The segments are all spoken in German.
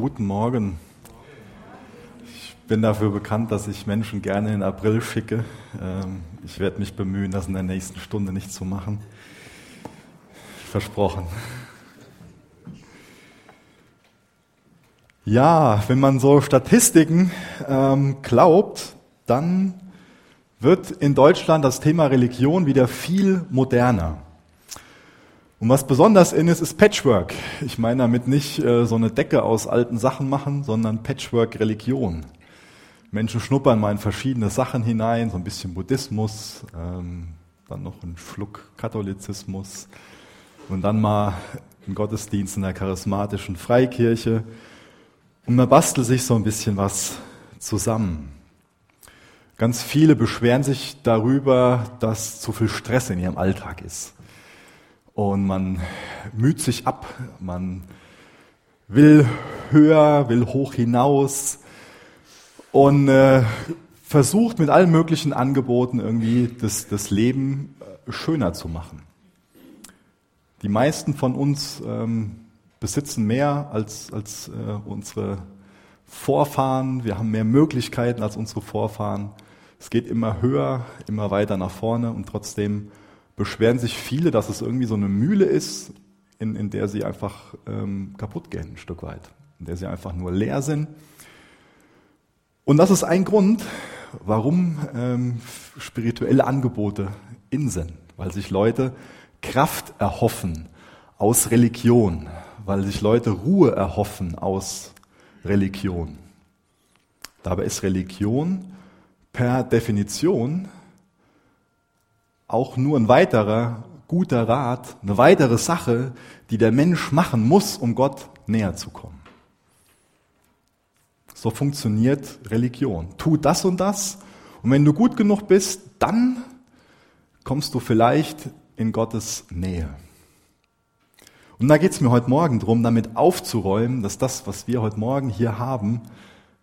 Guten Morgen. Ich bin dafür bekannt, dass ich Menschen gerne in den April schicke. Ähm, ich werde mich bemühen, das in der nächsten Stunde nicht zu machen. Versprochen. Ja, wenn man so Statistiken ähm, glaubt, dann wird in Deutschland das Thema Religion wieder viel moderner. Und was besonders in ist, ist Patchwork. Ich meine damit nicht äh, so eine Decke aus alten Sachen machen, sondern Patchwork-Religion. Menschen schnuppern mal in verschiedene Sachen hinein, so ein bisschen Buddhismus, ähm, dann noch ein Schluck Katholizismus und dann mal ein Gottesdienst in der charismatischen Freikirche. Und man bastelt sich so ein bisschen was zusammen. Ganz viele beschweren sich darüber, dass zu viel Stress in ihrem Alltag ist und man müht sich ab, man will höher, will hoch hinaus und äh, versucht mit allen möglichen Angeboten irgendwie das, das Leben äh, schöner zu machen. Die meisten von uns ähm, besitzen mehr als, als äh, unsere Vorfahren, wir haben mehr Möglichkeiten als unsere Vorfahren. Es geht immer höher, immer weiter nach vorne und trotzdem beschweren sich viele, dass es irgendwie so eine Mühle ist, in, in der sie einfach ähm, kaputt gehen, ein Stück weit, in der sie einfach nur leer sind. Und das ist ein Grund, warum ähm, spirituelle Angebote in sind, weil sich Leute Kraft erhoffen aus Religion, weil sich Leute Ruhe erhoffen aus Religion. Dabei ist Religion per Definition auch nur ein weiterer guter Rat, eine weitere Sache, die der Mensch machen muss, um Gott näher zu kommen. So funktioniert Religion. Tu das und das und wenn du gut genug bist, dann kommst du vielleicht in Gottes Nähe. Und da geht es mir heute Morgen darum, damit aufzuräumen, dass das, was wir heute Morgen hier haben,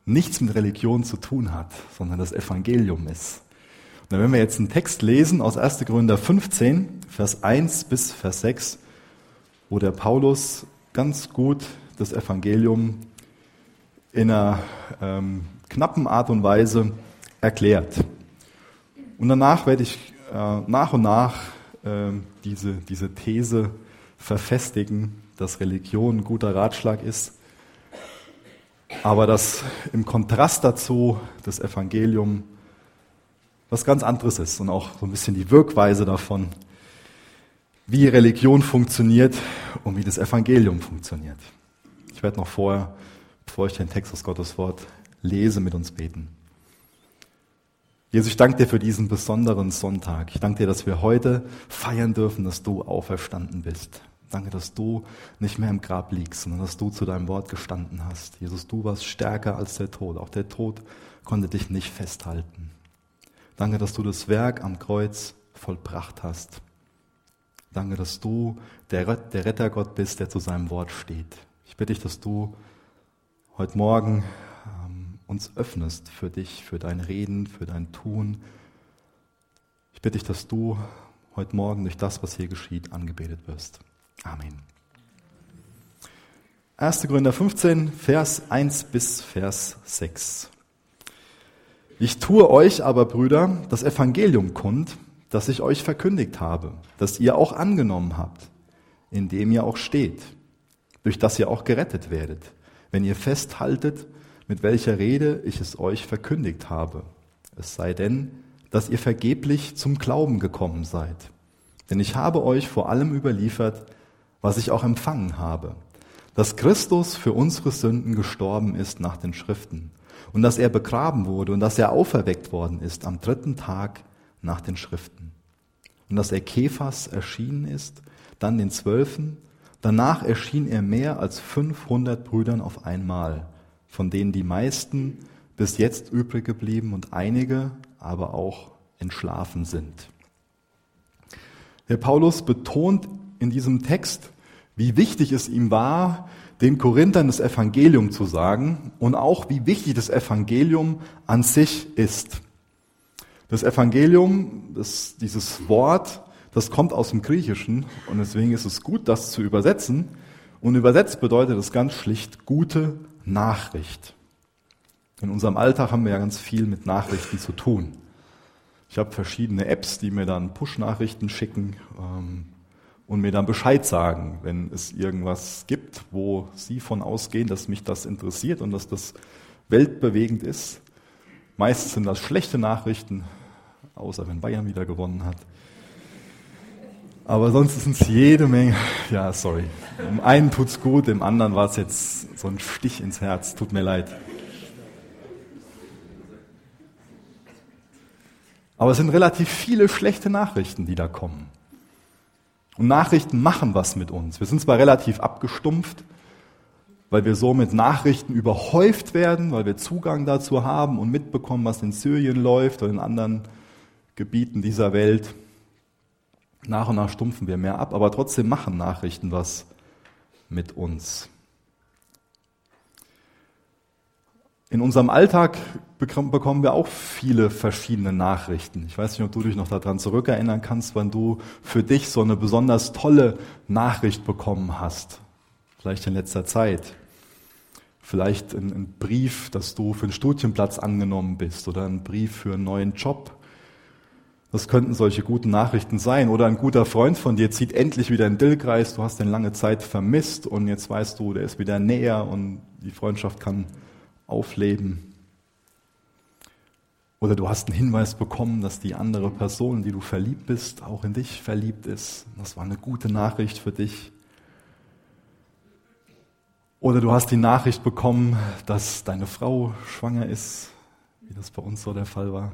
nichts mit Religion zu tun hat, sondern das Evangelium ist. Und wenn wir jetzt einen Text lesen aus 1. Korinther 15, Vers 1 bis Vers 6, wo der Paulus ganz gut das Evangelium in einer ähm, knappen Art und Weise erklärt. Und danach werde ich äh, nach und nach äh, diese, diese These verfestigen, dass Religion ein guter Ratschlag ist, aber dass im Kontrast dazu das Evangelium was ganz anderes ist und auch so ein bisschen die Wirkweise davon, wie Religion funktioniert und wie das Evangelium funktioniert. Ich werde noch vorher, bevor ich den Text aus Gottes Wort lese, mit uns beten. Jesus, ich danke dir für diesen besonderen Sonntag. Ich danke dir, dass wir heute feiern dürfen, dass du auferstanden bist. Danke, dass du nicht mehr im Grab liegst, sondern dass du zu deinem Wort gestanden hast. Jesus, du warst stärker als der Tod. Auch der Tod konnte dich nicht festhalten. Danke, dass du das Werk am Kreuz vollbracht hast. Danke, dass du der, Rettergott bist, der zu seinem Wort steht. Ich bitte dich, dass du heute Morgen ähm, uns öffnest für dich, für dein Reden, für dein Tun. Ich bitte dich, dass du heute Morgen durch das, was hier geschieht, angebetet wirst. Amen. 1. Gründer 15, Vers 1 bis Vers 6. Ich tue euch aber, Brüder, das Evangelium kund, das ich euch verkündigt habe, das ihr auch angenommen habt, in dem ihr auch steht, durch das ihr auch gerettet werdet, wenn ihr festhaltet, mit welcher Rede ich es euch verkündigt habe. Es sei denn, dass ihr vergeblich zum Glauben gekommen seid. Denn ich habe euch vor allem überliefert, was ich auch empfangen habe, dass Christus für unsere Sünden gestorben ist nach den Schriften und dass er begraben wurde und dass er auferweckt worden ist am dritten Tag nach den Schriften. Und dass er Kephas erschienen ist, dann den Zwölfen, danach erschien er mehr als 500 Brüdern auf einmal, von denen die meisten bis jetzt übrig geblieben und einige aber auch entschlafen sind. Der Paulus betont in diesem Text, wie wichtig es ihm war, den Korinthern das Evangelium zu sagen und auch wie wichtig das Evangelium an sich ist. Das Evangelium, das, dieses Wort, das kommt aus dem Griechischen und deswegen ist es gut, das zu übersetzen. Und übersetzt bedeutet es ganz schlicht gute Nachricht. In unserem Alltag haben wir ja ganz viel mit Nachrichten zu tun. Ich habe verschiedene Apps, die mir dann Push-Nachrichten schicken ähm, und mir dann Bescheid sagen, wenn es irgendwas gibt, wo Sie von ausgehen, dass mich das interessiert und dass das weltbewegend ist. Meist sind das schlechte Nachrichten, außer wenn Bayern wieder gewonnen hat. Aber sonst sind es jede Menge. Ja, sorry. Im einen tut's gut, im anderen war es jetzt so ein Stich ins Herz. Tut mir leid. Aber es sind relativ viele schlechte Nachrichten, die da kommen. Und Nachrichten machen was mit uns. Wir sind zwar relativ abgestumpft, weil wir so mit Nachrichten überhäuft werden, weil wir Zugang dazu haben und mitbekommen, was in Syrien läuft oder in anderen Gebieten dieser Welt. Nach und nach stumpfen wir mehr ab, aber trotzdem machen Nachrichten was mit uns. In unserem Alltag bekommen wir auch viele verschiedene Nachrichten. Ich weiß nicht, ob du dich noch daran zurückerinnern kannst, wann du für dich so eine besonders tolle Nachricht bekommen hast. Vielleicht in letzter Zeit. Vielleicht ein, Brief, dass du für einen Studienplatz angenommen bist oder ein Brief für einen neuen Job. Das könnten solche guten Nachrichten sein. Oder ein guter Freund von dir zieht endlich wieder in Dillkreis, du hast ihn lange Zeit vermisst und jetzt weißt du, der ist wieder näher und die Freundschaft kann aufleben. Oder du hast einen Hinweis bekommen, dass die andere Person, die du verliebt bist, auch in dich verliebt ist. Das war eine gute Nachricht für dich. Oder du hast die Nachricht bekommen, dass deine Frau schwanger ist, wie das bei uns so der Fall war.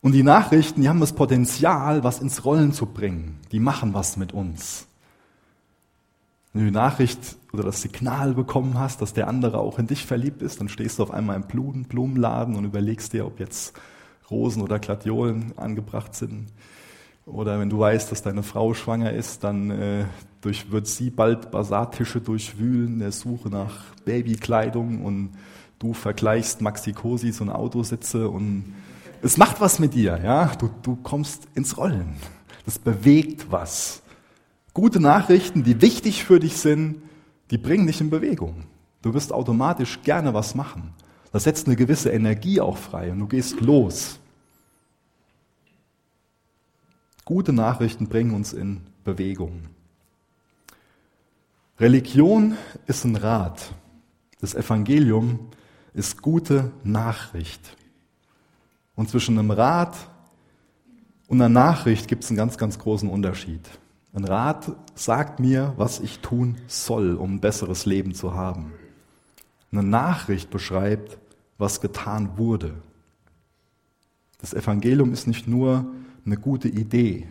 Und die Nachrichten, die haben das Potenzial, was ins Rollen zu bringen. Die machen was mit uns. Wenn du die Nachricht oder das Signal bekommen hast, dass der andere auch in dich verliebt ist, dann stehst du auf einmal im Blumenladen und überlegst dir, ob jetzt Rosen oder Gladiolen angebracht sind. Oder wenn du weißt, dass deine Frau schwanger ist, dann äh, durch, wird sie bald Basartische durchwühlen, der Suche nach Babykleidung und du vergleichst Maxi-Cosis und Autositze und es macht was mit dir, ja. Du, du kommst ins Rollen. Das bewegt was. Gute Nachrichten, die wichtig für dich sind, die bringen dich in Bewegung. Du wirst automatisch gerne was machen. Das setzt eine gewisse Energie auch frei und du gehst los. Gute Nachrichten bringen uns in Bewegung. Religion ist ein Rat. Das Evangelium ist gute Nachricht. Und zwischen einem Rat und einer Nachricht gibt es einen ganz, ganz großen Unterschied. Ein Rat sagt mir, was ich tun soll, um ein besseres Leben zu haben. Eine Nachricht beschreibt, was getan wurde. Das Evangelium ist nicht nur eine gute Idee,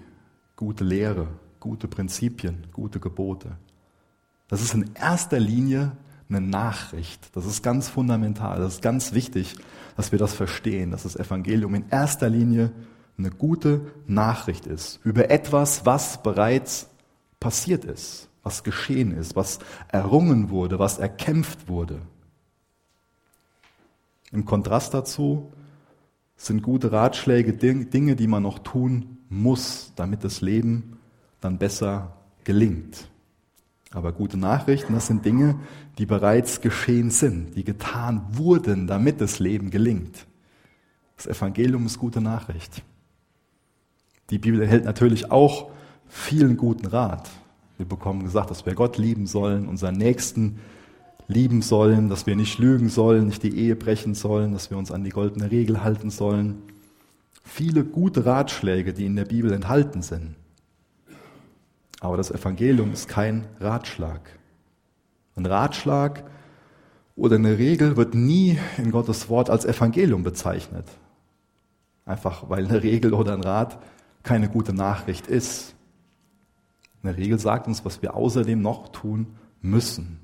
gute Lehre, gute Prinzipien, gute Gebote. Das ist in erster Linie eine Nachricht. Das ist ganz fundamental, das ist ganz wichtig, dass wir das verstehen, dass das Evangelium in erster Linie eine gute Nachricht ist über etwas, was bereits passiert ist, was geschehen ist, was errungen wurde, was erkämpft wurde. Im Kontrast dazu sind gute Ratschläge Dinge, die man noch tun muss, damit das Leben dann besser gelingt. Aber gute Nachrichten, das sind Dinge, die bereits geschehen sind, die getan wurden, damit das Leben gelingt. Das Evangelium ist gute Nachricht. Die Bibel enthält natürlich auch vielen guten Rat. Wir bekommen gesagt, dass wir Gott lieben sollen, unseren Nächsten lieben sollen, dass wir nicht lügen sollen, nicht die Ehe brechen sollen, dass wir uns an die goldene Regel halten sollen. Viele gute Ratschläge, die in der Bibel enthalten sind. Aber das Evangelium ist kein Ratschlag. Ein Ratschlag oder eine Regel wird nie in Gottes Wort als Evangelium bezeichnet. Einfach weil eine Regel oder ein Rat keine gute Nachricht ist. Eine Regel sagt uns, was wir außerdem noch tun müssen.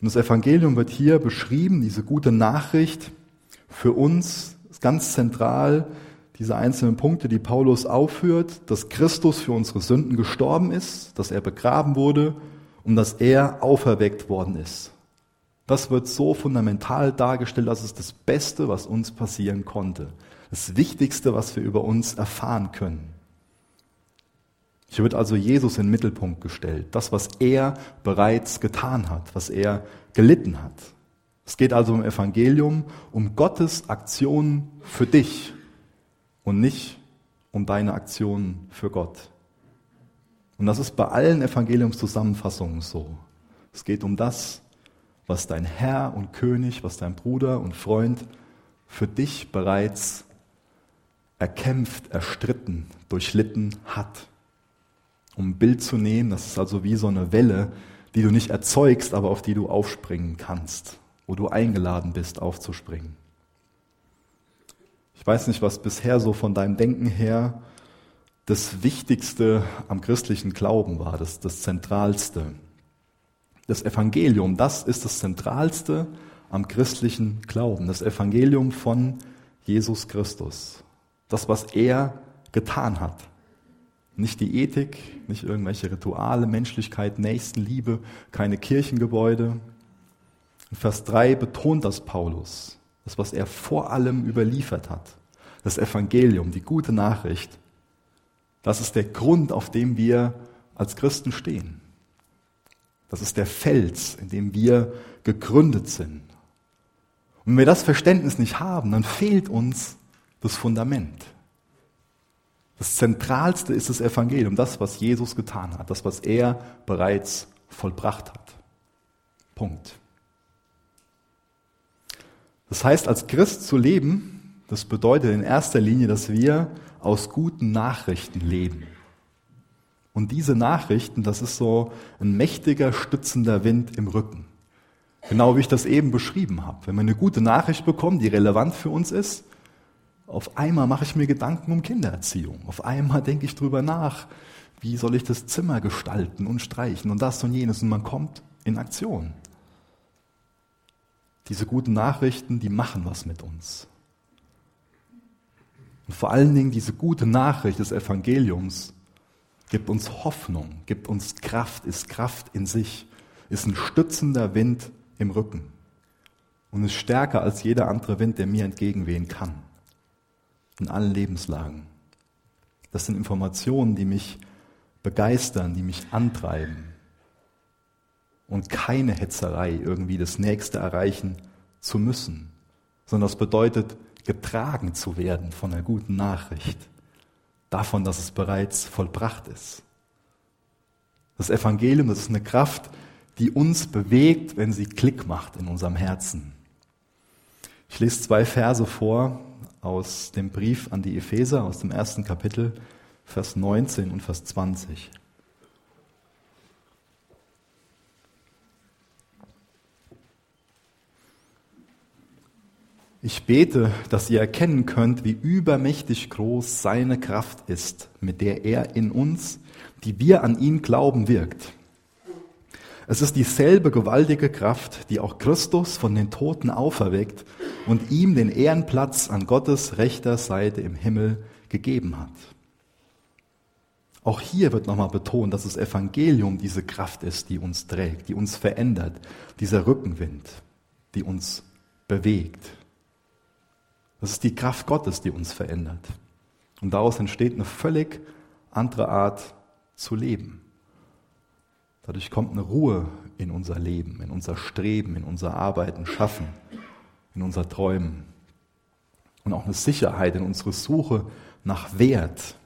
Und das Evangelium wird hier beschrieben, diese gute Nachricht für uns ist ganz zentral, diese einzelnen Punkte, die Paulus aufführt, dass Christus für unsere Sünden gestorben ist, dass er begraben wurde und dass er auferweckt worden ist. Das wird so fundamental dargestellt, dass es das Beste, was uns passieren konnte das Wichtigste, was wir über uns erfahren können. Hier wird also Jesus in den Mittelpunkt gestellt. Das, was er bereits getan hat, was er gelitten hat. Es geht also im Evangelium um Gottes Aktion für dich und nicht um deine Aktion für Gott. Und das ist bei allen Evangeliumszusammenfassungen so. Es geht um das, was dein Herr und König, was dein Bruder und Freund für dich bereits erkämpft, erstritten, durchlitten hat. Um ein Bild zu nehmen, das ist also wie so eine Welle, die du nicht erzeugst, aber auf die du aufspringen kannst, wo du eingeladen bist, aufzuspringen. Ich weiß nicht, was bisher so von deinem Denken her das Wichtigste am christlichen Glauben war, das, das Zentralste. Das Evangelium, das ist das Zentralste am christlichen Glauben, das Evangelium von Jesus Christus. Das, was er getan hat. Nicht die Ethik, nicht irgendwelche Rituale, Menschlichkeit, Nächstenliebe, keine Kirchengebäude. In Vers 3 betont das Paulus, das, was er vor allem überliefert hat. Das Evangelium, die gute Nachricht. Das ist der Grund, auf dem wir als Christen stehen. Das ist der Fels, in dem wir gegründet sind. Und wenn wir das Verständnis nicht haben, dann fehlt uns das Fundament. Das Zentralste ist das Evangelium, das, was Jesus getan hat, das, was er bereits vollbracht hat. Punkt. Das heißt, als Christ zu leben, das bedeutet in erster Linie, dass wir aus guten Nachrichten leben. Und diese Nachrichten, das ist so ein mächtiger, stützender Wind im Rücken. Genau wie ich das eben beschrieben habe. Wenn wir eine gute Nachricht bekommen, die relevant für uns ist, auf einmal mache ich mir Gedanken um Kindererziehung. Auf einmal denke ich drüber nach, wie soll ich das Zimmer gestalten und streichen und das und jenes und man kommt in Aktion. Diese guten Nachrichten, die machen was mit uns. Und vor allen Dingen diese gute Nachricht des Evangeliums gibt uns Hoffnung, gibt uns Kraft, ist Kraft in sich, ist ein stützender Wind im Rücken und ist stärker als jeder andere Wind, der mir entgegenwehen kann. In allen Lebenslagen. Das sind Informationen, die mich begeistern, die mich antreiben. Und keine Hetzerei, irgendwie das Nächste erreichen zu müssen, sondern das bedeutet, getragen zu werden von einer guten Nachricht, davon, dass es bereits vollbracht ist. Das Evangelium, das ist eine Kraft, die uns bewegt, wenn sie Klick macht in unserem Herzen. Ich lese zwei Verse vor aus dem Brief an die Epheser, aus dem ersten Kapitel, Vers 19 und Vers 20. Ich bete, dass ihr erkennen könnt, wie übermächtig groß seine Kraft ist, mit der er in uns, die wir an ihn glauben, wirkt. Es ist dieselbe gewaltige Kraft, die auch Christus von den Toten auferweckt und ihm den Ehrenplatz an Gottes rechter Seite im Himmel gegeben hat. Auch hier wird nochmal betont, dass das Evangelium diese Kraft ist, die uns trägt, die uns verändert, dieser Rückenwind, die uns bewegt. Das ist die Kraft Gottes, die uns verändert. Und daraus entsteht eine völlig andere Art zu leben. Dadurch kommt eine Ruhe in unser Leben, in unser Streben, in unser Arbeiten, Schaffen, in unser Träumen. Und auch eine Sicherheit in unsere Suche nach Wert,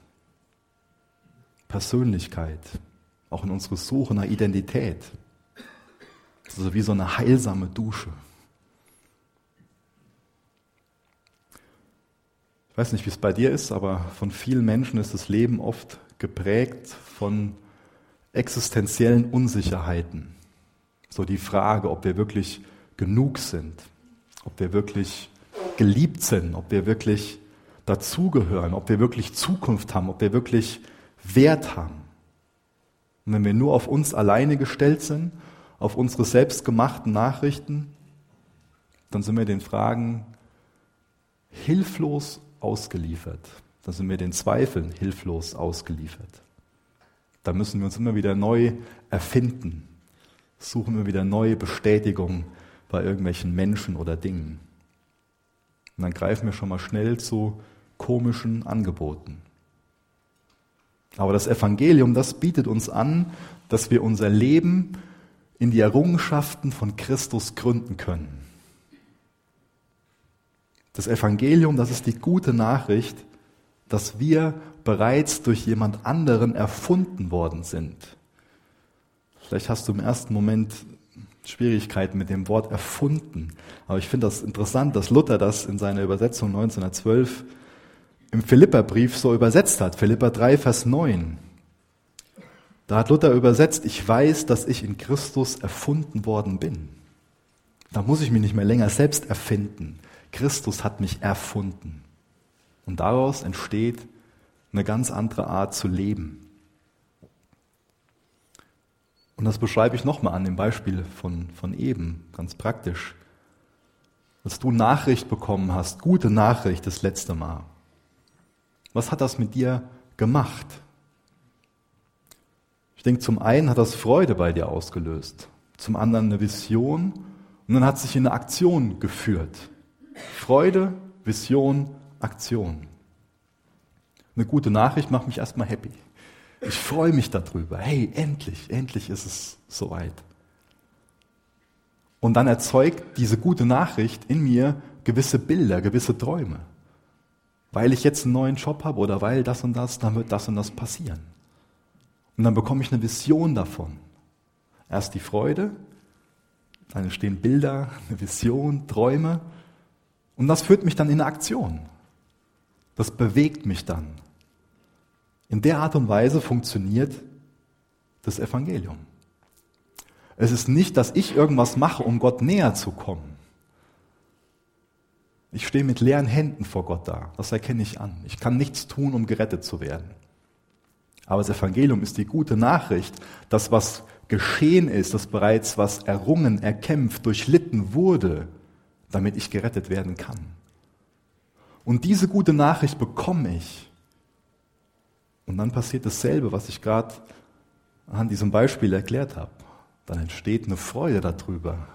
Persönlichkeit, auch in unsere Suche nach Identität. Also wie so eine heilsame Dusche. Ich weiß nicht, wie es bei dir ist, aber von vielen Menschen ist das Leben oft geprägt von existenziellen Unsicherheiten. So die Frage, ob wir wirklich genug sind, ob wir wirklich geliebt sind, ob wir wirklich dazugehören, ob wir wirklich Zukunft haben, ob wir wirklich Wert haben. Und wenn wir nur auf uns alleine gestellt sind, auf unsere selbstgemachten Nachrichten, dann sind wir den Fragen hilflos ausgeliefert. Dann sind wir den Zweifeln hilflos ausgeliefert. Da müssen wir uns immer wieder neu erfinden, suchen wir wieder neue Bestätigung bei irgendwelchen Menschen oder Dingen. Und dann greifen wir schon mal schnell zu komischen Angeboten. Aber das Evangelium, das bietet uns an, dass wir unser Leben in die Errungenschaften von Christus gründen können. Das Evangelium, das ist die gute Nachricht, dass wir bereits durch jemand anderen erfunden worden sind. Vielleicht hast du im ersten Moment Schwierigkeiten mit dem Wort erfunden. Aber ich finde das interessant, dass Luther das in seiner Übersetzung 1912 im Philipperbrief so übersetzt hat. Philipper 3, Vers 9. Da hat Luther übersetzt, ich weiß, dass ich in Christus erfunden worden bin. Da muss ich mich nicht mehr länger selbst erfinden. Christus hat mich erfunden. Und daraus entsteht eine ganz andere Art zu leben. Und das beschreibe ich nochmal an dem Beispiel von, von eben, ganz praktisch. Als du Nachricht bekommen hast, gute Nachricht das letzte Mal, was hat das mit dir gemacht? Ich denke, zum einen hat das Freude bei dir ausgelöst, zum anderen eine Vision und dann hat sich in eine Aktion geführt. Freude, Vision, Aktion. Eine gute Nachricht macht mich erstmal happy. Ich freue mich darüber. Hey, endlich, endlich ist es soweit. Und dann erzeugt diese gute Nachricht in mir gewisse Bilder, gewisse Träume. Weil ich jetzt einen neuen Job habe oder weil das und das, dann wird das und das passieren. Und dann bekomme ich eine Vision davon. Erst die Freude, dann entstehen Bilder, eine Vision, Träume. Und das führt mich dann in eine Aktion. Das bewegt mich dann. In der Art und Weise funktioniert das Evangelium. Es ist nicht, dass ich irgendwas mache, um Gott näher zu kommen. Ich stehe mit leeren Händen vor Gott da. Das erkenne ich an. Ich kann nichts tun, um gerettet zu werden. Aber das Evangelium ist die gute Nachricht, dass was geschehen ist, dass bereits was errungen, erkämpft, durchlitten wurde, damit ich gerettet werden kann. Und diese gute Nachricht bekomme ich. Und dann passiert dasselbe, was ich gerade an diesem Beispiel erklärt habe. Dann entsteht eine Freude darüber.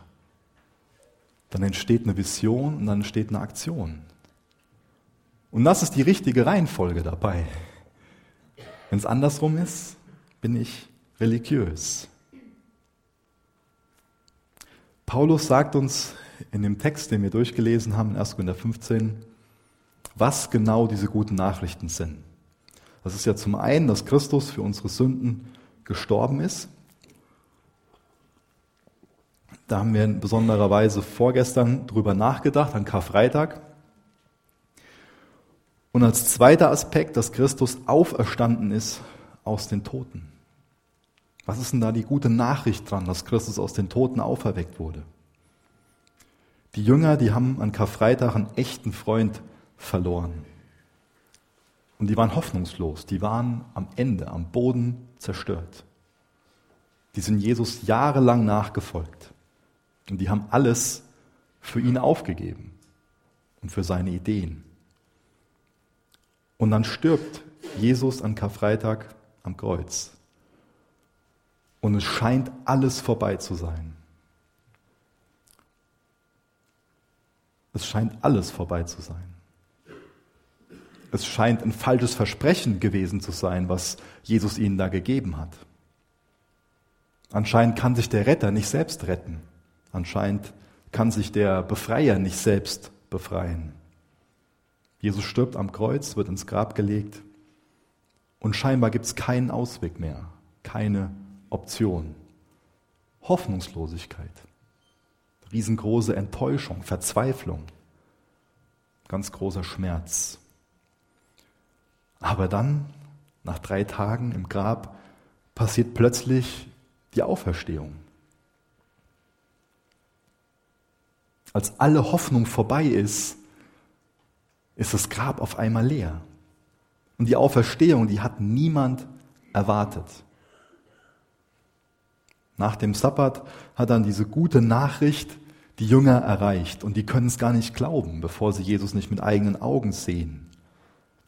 Dann entsteht eine Vision und dann entsteht eine Aktion. Und das ist die richtige Reihenfolge dabei. Wenn es andersrum ist, bin ich religiös. Paulus sagt uns in dem Text, den wir durchgelesen haben, in 1. Korinther 15, was genau diese guten Nachrichten sind. Das ist ja zum einen, dass Christus für unsere Sünden gestorben ist. Da haben wir in besonderer Weise vorgestern drüber nachgedacht, an Karfreitag. Und als zweiter Aspekt, dass Christus auferstanden ist aus den Toten. Was ist denn da die gute Nachricht dran, dass Christus aus den Toten auferweckt wurde? Die Jünger, die haben an Karfreitag einen echten Freund verloren. Und die waren hoffnungslos, die waren am Ende, am Boden zerstört. Die sind Jesus jahrelang nachgefolgt. Und die haben alles für ihn aufgegeben und für seine Ideen. Und dann stirbt Jesus an Karfreitag am Kreuz. Und es scheint alles vorbei zu sein. Es scheint alles vorbei zu sein. Es scheint ein falsches Versprechen gewesen zu sein, was Jesus ihnen da gegeben hat. Anscheinend kann sich der Retter nicht selbst retten. Anscheinend kann sich der Befreier nicht selbst befreien. Jesus stirbt am Kreuz, wird ins Grab gelegt und scheinbar gibt es keinen Ausweg mehr, keine Option. Hoffnungslosigkeit, riesengroße Enttäuschung, Verzweiflung, ganz großer Schmerz. Aber dann, nach drei Tagen im Grab, passiert plötzlich die Auferstehung. Als alle Hoffnung vorbei ist, ist das Grab auf einmal leer. Und die Auferstehung, die hat niemand erwartet. Nach dem Sabbat hat dann diese gute Nachricht die Jünger erreicht und die können es gar nicht glauben, bevor sie Jesus nicht mit eigenen Augen sehen.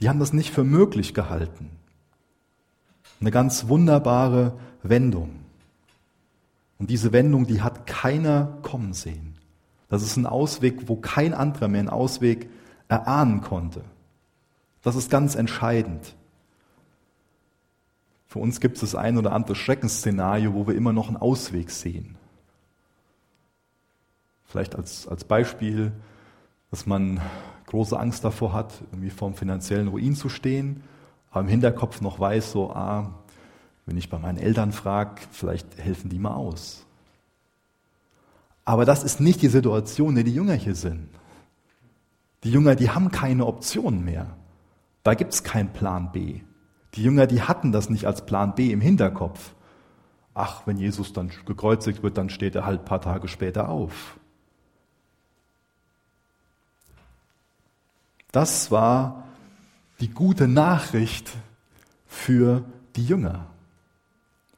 Die haben das nicht für möglich gehalten. Eine ganz wunderbare Wendung. Und diese Wendung, die hat keiner kommen sehen. Das ist ein Ausweg, wo kein anderer mehr einen Ausweg erahnen konnte. Das ist ganz entscheidend. Für uns gibt es das ein oder andere Schreckensszenario, wo wir immer noch einen Ausweg sehen. Vielleicht als, als Beispiel, dass man große Angst davor hat, irgendwie vorm finanziellen Ruin zu stehen, aber im Hinterkopf noch weiß, so, ah, wenn ich bei meinen Eltern frage, vielleicht helfen die mal aus. Aber das ist nicht die Situation, in der die Jünger hier sind. Die Jünger, die haben keine Optionen mehr. Da gibt es keinen Plan B. Die Jünger, die hatten das nicht als Plan B im Hinterkopf. Ach, wenn Jesus dann gekreuzigt wird, dann steht er halt ein paar Tage später auf. Das war die gute Nachricht für die Jünger.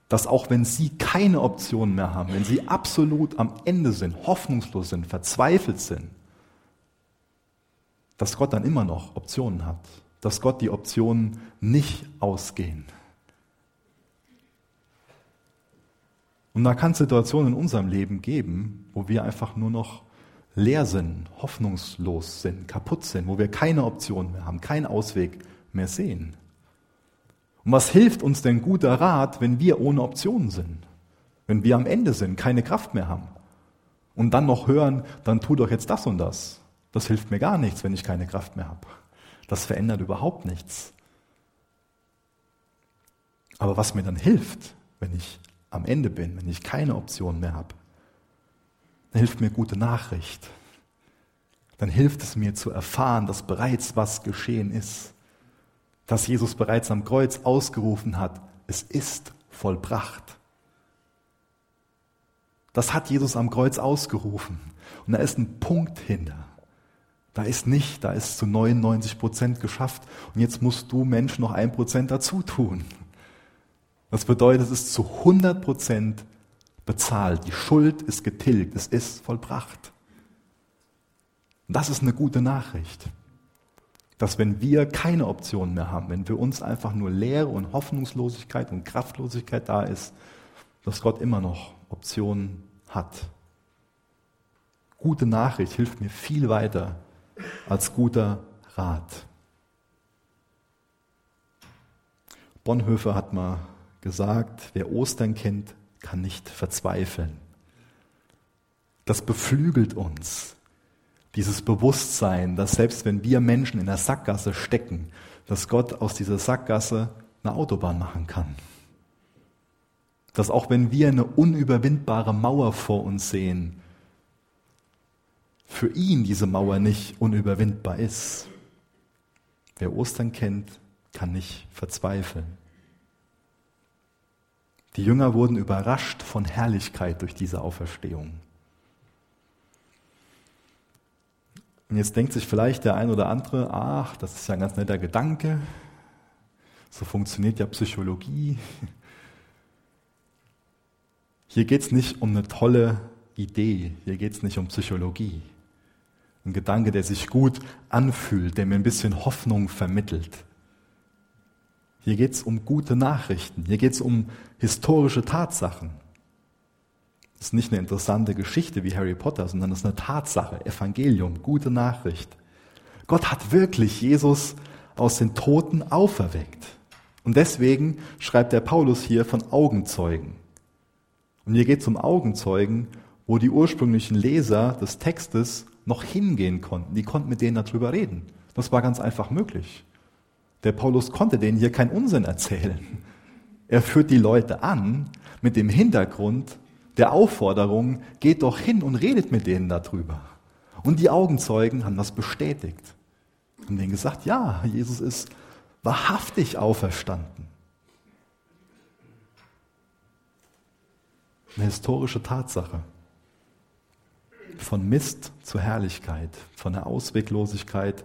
Dass auch wenn sie keine Optionen mehr haben, wenn sie absolut am Ende sind, hoffnungslos sind, verzweifelt sind, dass Gott dann immer noch Optionen hat. Dass Gott die Optionen nicht ausgehen. Und da kann es Situationen in unserem Leben geben, wo wir einfach nur noch leer sind, hoffnungslos sind, kaputt sind, wo wir keine Option mehr haben, keinen Ausweg mehr sehen. Und was hilft uns denn guter Rat, wenn wir ohne Optionen sind? Wenn wir am Ende sind, keine Kraft mehr haben? Und dann noch hören, dann tu doch jetzt das und das. Das hilft mir gar nichts, wenn ich keine Kraft mehr habe. Das verändert überhaupt nichts. Aber was mir dann hilft, wenn ich am Ende bin, wenn ich keine Option mehr habe, dann hilft mir gute Nachricht. Dann hilft es mir zu erfahren, dass bereits was geschehen ist. Dass Jesus bereits am Kreuz ausgerufen hat, es ist vollbracht. Das hat Jesus am Kreuz ausgerufen. Und da ist ein Punkt hinter. Da ist nicht, da ist zu 99 Prozent geschafft. Und jetzt musst du Mensch noch ein Prozent dazu tun. Das bedeutet, es ist zu 100 Prozent bezahlt. Die Schuld ist getilgt. Es ist vollbracht. Und das ist eine gute Nachricht. Dass wenn wir keine Optionen mehr haben, wenn für uns einfach nur Leere und Hoffnungslosigkeit und Kraftlosigkeit da ist, dass Gott immer noch Optionen hat. Gute Nachricht hilft mir viel weiter als guter Rat. Bonhoeffer hat mal gesagt, wer Ostern kennt, kann nicht verzweifeln. Das beflügelt uns, dieses Bewusstsein, dass selbst wenn wir Menschen in der Sackgasse stecken, dass Gott aus dieser Sackgasse eine Autobahn machen kann. Dass auch wenn wir eine unüberwindbare Mauer vor uns sehen, für ihn diese Mauer nicht unüberwindbar ist. Wer Ostern kennt, kann nicht verzweifeln. Die Jünger wurden überrascht von Herrlichkeit durch diese Auferstehung. Und jetzt denkt sich vielleicht der ein oder andere, ach, das ist ja ein ganz netter Gedanke. So funktioniert ja Psychologie. Hier geht es nicht um eine tolle Idee, hier geht es nicht um Psychologie. Ein Gedanke, der sich gut anfühlt, der mir ein bisschen Hoffnung vermittelt. Hier geht es um gute Nachrichten. Hier geht es um historische Tatsachen. Das ist nicht eine interessante Geschichte wie Harry Potter, sondern das ist eine Tatsache, Evangelium, gute Nachricht. Gott hat wirklich Jesus aus den Toten auferweckt. Und deswegen schreibt der Paulus hier von Augenzeugen. Und hier geht es um Augenzeugen, wo die ursprünglichen Leser des Textes noch hingehen konnten. Die konnten mit denen darüber reden. Das war ganz einfach möglich. Der Paulus konnte denen hier keinen Unsinn erzählen. Er führt die Leute an mit dem Hintergrund der Aufforderung, geht doch hin und redet mit denen darüber. Und die Augenzeugen haben das bestätigt. Haben denen gesagt, ja, Jesus ist wahrhaftig auferstanden. Eine historische Tatsache. Von Mist zur Herrlichkeit, von der Ausweglosigkeit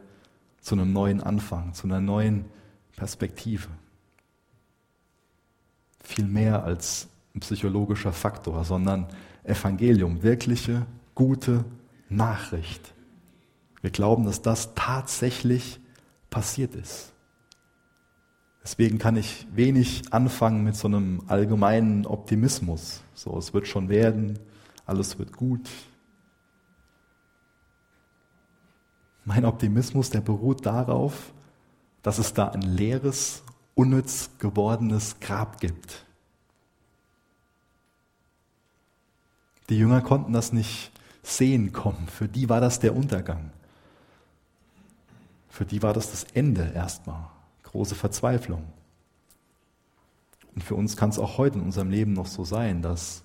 zu einem neuen Anfang, zu einer neuen Perspektive. Viel mehr als ein psychologischer Faktor, sondern Evangelium, wirkliche, gute Nachricht. Wir glauben, dass das tatsächlich passiert ist. Deswegen kann ich wenig anfangen mit so einem allgemeinen Optimismus. So, es wird schon werden, alles wird gut, Mein Optimismus, der beruht darauf, dass es da ein leeres, unnütz gewordenes Grab gibt. Die Jünger konnten das nicht sehen kommen. Für die war das der Untergang. Für die war das das Ende erstmal. Große Verzweiflung. Und für uns kann es auch heute in unserem Leben noch so sein, dass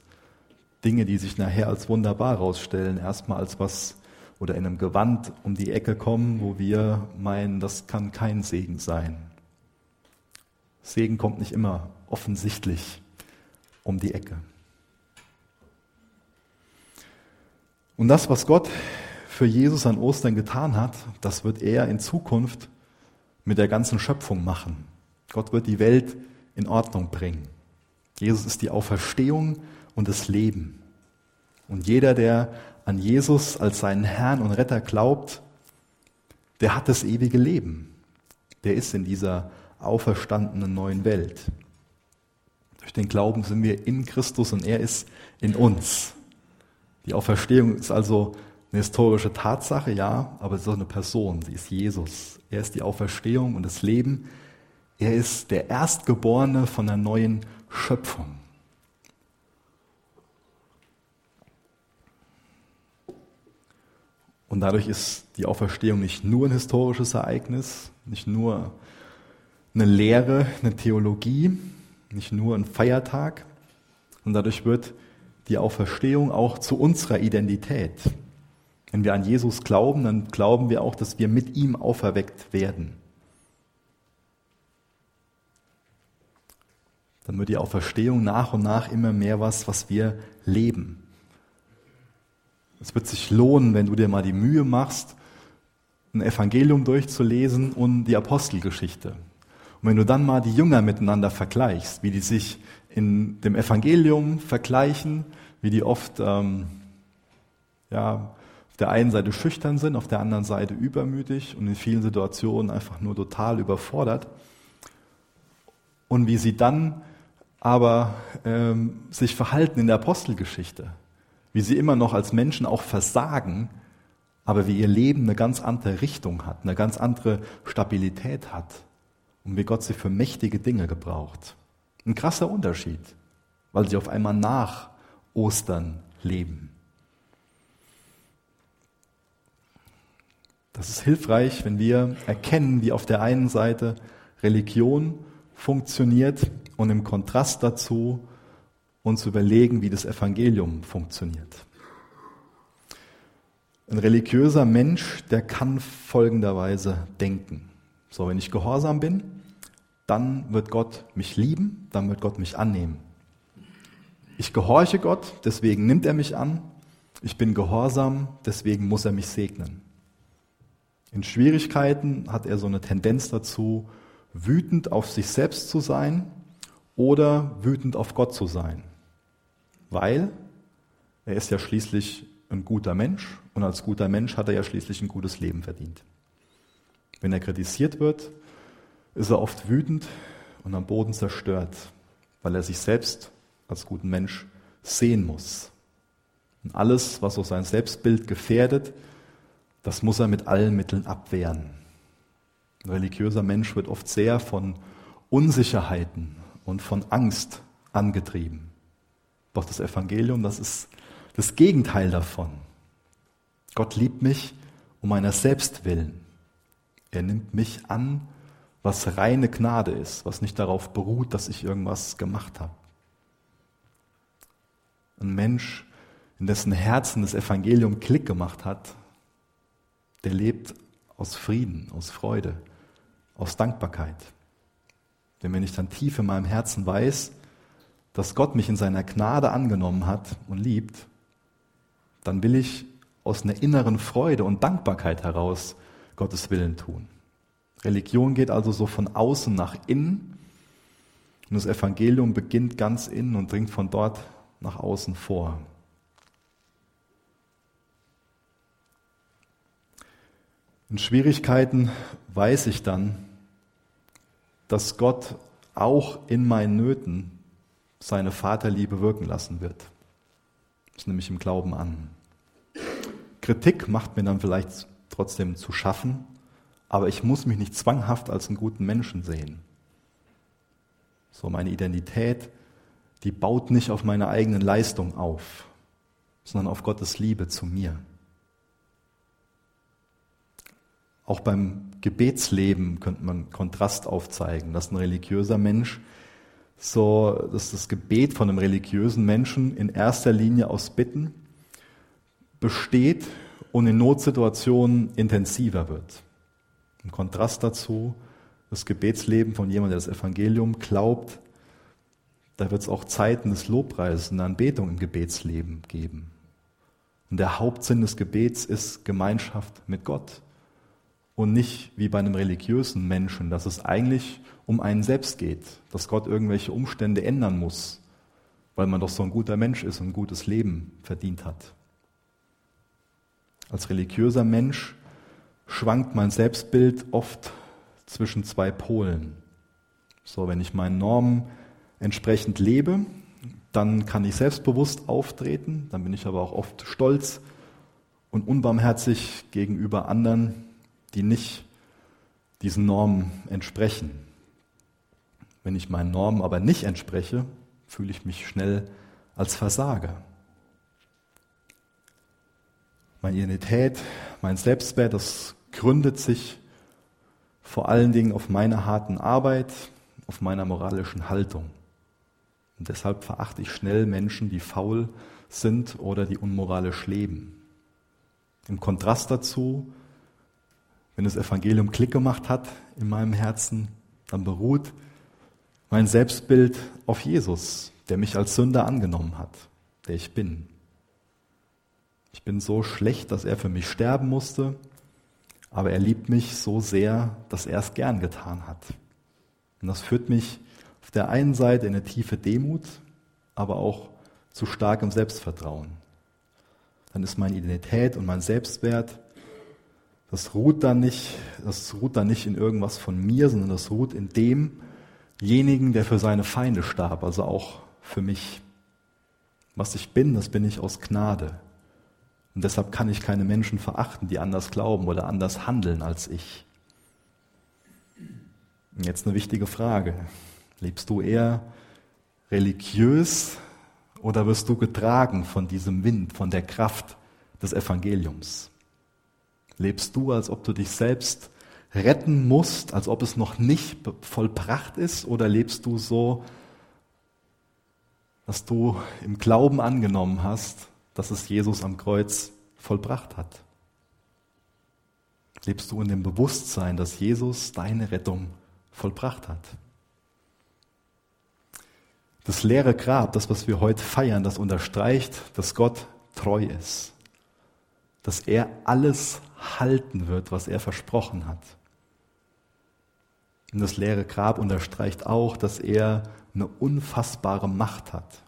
Dinge, die sich nachher als wunderbar herausstellen, erstmal als was oder in einem Gewand um die Ecke kommen, wo wir meinen, das kann kein Segen sein. Segen kommt nicht immer offensichtlich um die Ecke. Und das, was Gott für Jesus an Ostern getan hat, das wird er in Zukunft mit der ganzen Schöpfung machen. Gott wird die Welt in Ordnung bringen. Jesus ist die Auferstehung und das Leben. Und jeder, der an Jesus als seinen Herrn und Retter glaubt, der hat das ewige Leben. Der ist in dieser auferstandenen neuen Welt. Durch den Glauben sind wir in Christus und er ist in uns. Die Auferstehung ist also eine historische Tatsache, ja, aber es ist auch eine Person, sie ist Jesus. Er ist die Auferstehung und das Leben. Er ist der Erstgeborene von der neuen Schöpfung. Und dadurch ist die Auferstehung nicht nur ein historisches Ereignis, nicht nur eine Lehre, eine Theologie, nicht nur ein Feiertag, und dadurch wird die Auferstehung auch zu unserer Identität. Wenn wir an Jesus glauben, dann glauben wir auch, dass wir mit ihm auferweckt werden. Dann wird die Auferstehung nach und nach immer mehr was, was wir leben. Es wird sich lohnen, wenn du dir mal die Mühe machst, ein Evangelium durchzulesen und die Apostelgeschichte. Und wenn du dann mal die Jünger miteinander vergleichst, wie die sich in dem Evangelium vergleichen, wie die oft ähm, ja, auf der einen Seite schüchtern sind, auf der anderen Seite übermütig und in vielen Situationen einfach nur total überfordert. Und wie sie dann aber ähm, sich verhalten in der Apostelgeschichte, wie sie immer noch als Menschen auch versagen, aber wie ihr Leben eine ganz andere Richtung hat, eine ganz andere Stabilität hat und wie Gott sie für mächtige Dinge gebraucht. Ein krasser Unterschied, weil sie auf einmal nach Ostern leben. Das ist hilfreich, wenn wir erkennen, wie auf der einen Seite Religion funktioniert und im Kontrast dazu uns überlegen, wie das Evangelium funktioniert. Ein religiöser Mensch, der kann folgenderweise denken. So, wenn ich gehorsam bin, dann wird Gott mich lieben, dann wird Gott mich annehmen. Ich gehorche Gott, deswegen nimmt er mich an. Ich bin gehorsam, deswegen muss er mich segnen. In Schwierigkeiten hat er so eine Tendenz dazu, wütend auf sich selbst zu sein oder wütend auf Gott zu sein. Weil er ist ja schließlich ein guter Mensch und als guter Mensch hat er ja schließlich ein gutes Leben verdient. Wenn er kritisiert wird, ist er oft wütend und am Boden zerstört, weil er sich selbst als guten Mensch sehen muss. Und alles, was so sein Selbstbild gefährdet, das muss er mit allen Mitteln abwehren. Ein religiöser Mensch wird oft sehr von Unsicherheiten und von Angst angetrieben. Doch das Evangelium, das ist das Gegenteil davon. Gott liebt mich um meiner selbst willen. Er nimmt mich an, was reine Gnade ist, was nicht darauf beruht, dass ich irgendwas gemacht habe. Ein Mensch, in dessen Herzen das Evangelium Klick gemacht hat, der lebt aus Frieden, aus Freude, aus Dankbarkeit. Denn wenn ich dann tief in meinem Herzen weiß, dass Gott mich in seiner Gnade angenommen hat und liebt, dann will ich aus einer inneren Freude und Dankbarkeit heraus Gottes Willen tun. Religion geht also so von außen nach innen und das Evangelium beginnt ganz innen und dringt von dort nach außen vor. In Schwierigkeiten weiß ich dann, dass Gott auch in meinen Nöten seine Vaterliebe wirken lassen wird. Das nehme ich im Glauben an. Kritik macht mir dann vielleicht trotzdem zu schaffen, aber ich muss mich nicht zwanghaft als einen guten Menschen sehen. So meine Identität, die baut nicht auf meine eigenen Leistung auf, sondern auf Gottes Liebe zu mir. Auch beim Gebetsleben könnte man Kontrast aufzeigen, dass ein religiöser Mensch so, dass das Gebet von einem religiösen Menschen in erster Linie aus Bitten besteht und in Notsituationen intensiver wird. Im Kontrast dazu das Gebetsleben von jemandem, der das Evangelium glaubt, da wird es auch Zeiten des Lobpreises und der Anbetung im Gebetsleben geben. Und der Hauptsinn des Gebets ist Gemeinschaft mit Gott und nicht wie bei einem religiösen Menschen, dass es eigentlich um einen selbst geht, dass Gott irgendwelche Umstände ändern muss, weil man doch so ein guter Mensch ist und ein gutes Leben verdient hat. Als religiöser Mensch schwankt mein Selbstbild oft zwischen zwei Polen. So, wenn ich meinen Normen entsprechend lebe, dann kann ich selbstbewusst auftreten, dann bin ich aber auch oft stolz und unbarmherzig gegenüber anderen, die nicht diesen Normen entsprechen. Wenn ich meinen Normen aber nicht entspreche, fühle ich mich schnell als Versager. Meine Identität, mein Selbstwert, das gründet sich vor allen Dingen auf meiner harten Arbeit, auf meiner moralischen Haltung. Und deshalb verachte ich schnell Menschen, die faul sind oder die unmoralisch leben. Im Kontrast dazu wenn das Evangelium Klick gemacht hat in meinem Herzen, dann beruht mein Selbstbild auf Jesus, der mich als Sünder angenommen hat, der ich bin. Ich bin so schlecht, dass er für mich sterben musste, aber er liebt mich so sehr, dass er es gern getan hat. Und das führt mich auf der einen Seite in eine tiefe Demut, aber auch zu starkem Selbstvertrauen. Dann ist meine Identität und mein Selbstwert das ruht dann nicht, das ruht dann nicht in irgendwas von mir, sondern das ruht in demjenigen, der für seine Feinde starb, also auch für mich. Was ich bin, das bin ich aus Gnade. Und deshalb kann ich keine Menschen verachten, die anders glauben oder anders handeln als ich. Jetzt eine wichtige Frage. Lebst du eher religiös oder wirst du getragen von diesem Wind, von der Kraft des Evangeliums? Lebst du, als ob du dich selbst retten musst, als ob es noch nicht vollbracht ist? Oder lebst du so, dass du im Glauben angenommen hast, dass es Jesus am Kreuz vollbracht hat? Lebst du in dem Bewusstsein, dass Jesus deine Rettung vollbracht hat? Das leere Grab, das, was wir heute feiern, das unterstreicht, dass Gott treu ist dass er alles halten wird, was er versprochen hat. Und das leere Grab unterstreicht auch, dass er eine unfassbare Macht hat.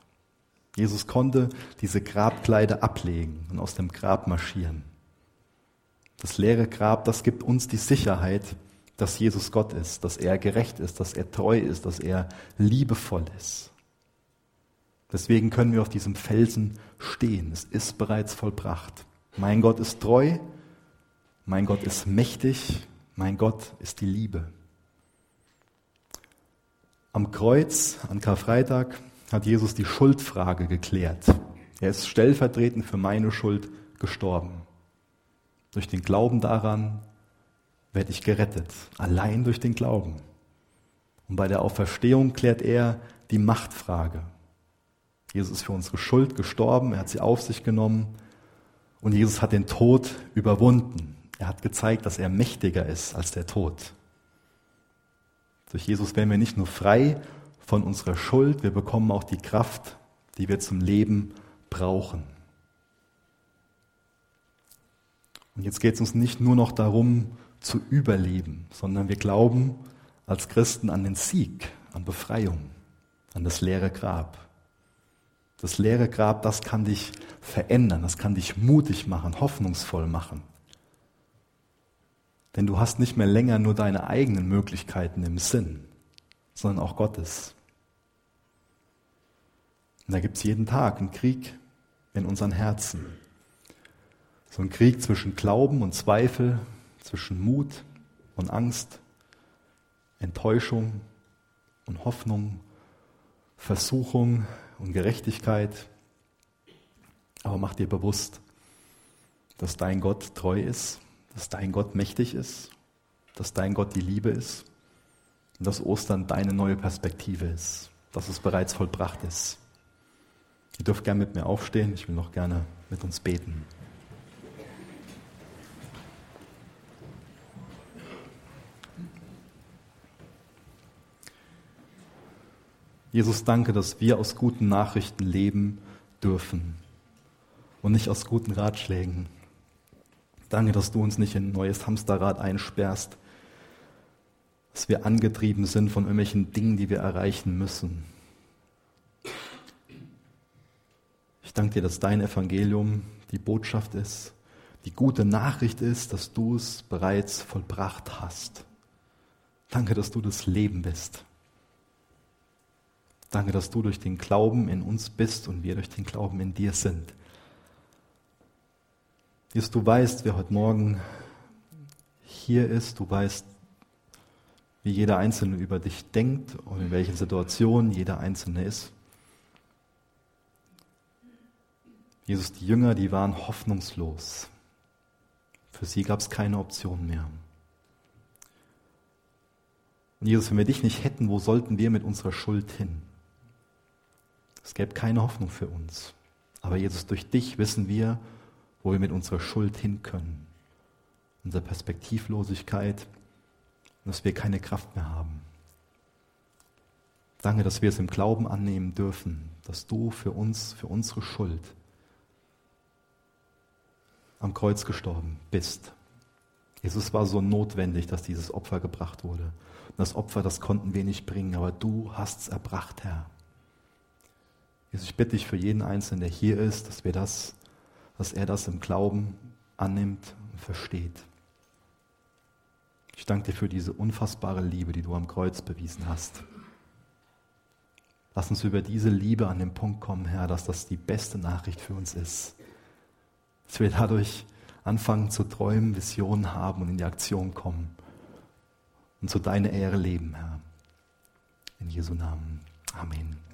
Jesus konnte diese Grabkleider ablegen und aus dem Grab marschieren. Das leere Grab, das gibt uns die Sicherheit, dass Jesus Gott ist, dass er gerecht ist, dass er treu ist, dass er liebevoll ist. Deswegen können wir auf diesem Felsen stehen. Es ist bereits vollbracht. Mein Gott ist treu, mein Gott ist mächtig, mein Gott ist die Liebe. Am Kreuz, an Karfreitag, hat Jesus die Schuldfrage geklärt. Er ist stellvertretend für meine Schuld gestorben. Durch den Glauben daran werde ich gerettet, allein durch den Glauben. Und bei der Auferstehung klärt er die Machtfrage. Jesus ist für unsere Schuld gestorben, er hat sie auf sich genommen und Jesus hat den Tod überwunden. Er hat gezeigt, dass er mächtiger ist als der Tod. Durch Jesus werden wir nicht nur frei von unserer Schuld, wir bekommen auch die Kraft, die wir zum Leben brauchen. Und jetzt geht es uns nicht nur noch darum zu überleben, sondern wir glauben als Christen an den Sieg, an Befreiung, an das leere Grab. Das leere Grab, das kann dich verändern, das kann dich mutig machen, hoffnungsvoll machen. Denn du hast nicht mehr länger nur deine eigenen Möglichkeiten im Sinn, sondern auch Gottes. Und da gibt es jeden Tag einen Krieg in unseren Herzen. So ein Krieg zwischen Glauben und Zweifel, zwischen Mut und Angst, Enttäuschung und Hoffnung Versuchung und Gerechtigkeit. Aber mach dir bewusst, dass dein Gott treu ist, dass dein Gott mächtig ist, dass dein Gott die Liebe ist und dass Ostern deine neue Perspektive ist, dass es bereits vollbracht ist. Ihr dürft gerne mit mir aufstehen, ich will noch gerne mit uns beten. Jesus, danke, dass wir aus guten Nachrichten leben dürfen und nicht aus guten Ratschlägen. Danke, dass du uns nicht in ein neues Hamsterrad einsperrst, dass wir angetrieben sind von irgendwelchen Dingen, die wir erreichen müssen. Ich danke dir, dass dein Evangelium die Botschaft ist, die gute Nachricht ist, dass du es bereits vollbracht hast. Danke, dass du das Leben bist. Danke, dass du durch den Glauben in uns bist und wir durch den Glauben in dir sind. Jesus, du weißt, wer heute Morgen hier ist, du weißt, wie jeder Einzelne über dich denkt und in welchen Situationen jeder Einzelne ist. Jesus, die Jünger, die waren hoffnungslos. Für sie gab es keine Option mehr. Und Jesus, wenn wir dich nicht hätten, wo sollten wir mit unserer Schuld hin? Es gäbe keine Hoffnung für uns. Aber Jesus, durch dich wissen wir, wo wir mit unserer Schuld hin können. Unsere Perspektivlosigkeit, dass wir keine Kraft mehr haben. Danke, dass wir es im Glauben annehmen dürfen, dass du für uns, für unsere Schuld am Kreuz gestorben bist. Jesus war so notwendig, dass dieses Opfer gebracht wurde. Und das Opfer, das konnten wir nicht bringen, aber du hast es erbracht, Herr. Jesus, ich bitte dich für jeden Einzelnen, der hier ist, dass wir das, dass er das im Glauben annimmt und versteht. Ich danke dir für diese unfassbare Liebe, die du am Kreuz bewiesen hast. Lass uns über diese Liebe an den Punkt kommen, Herr, dass das die beste Nachricht für uns ist. Dass wir dadurch anfangen zu träumen, Visionen haben und in die Aktion kommen und zu deiner Ehre leben, Herr. In Jesu Namen. Amen.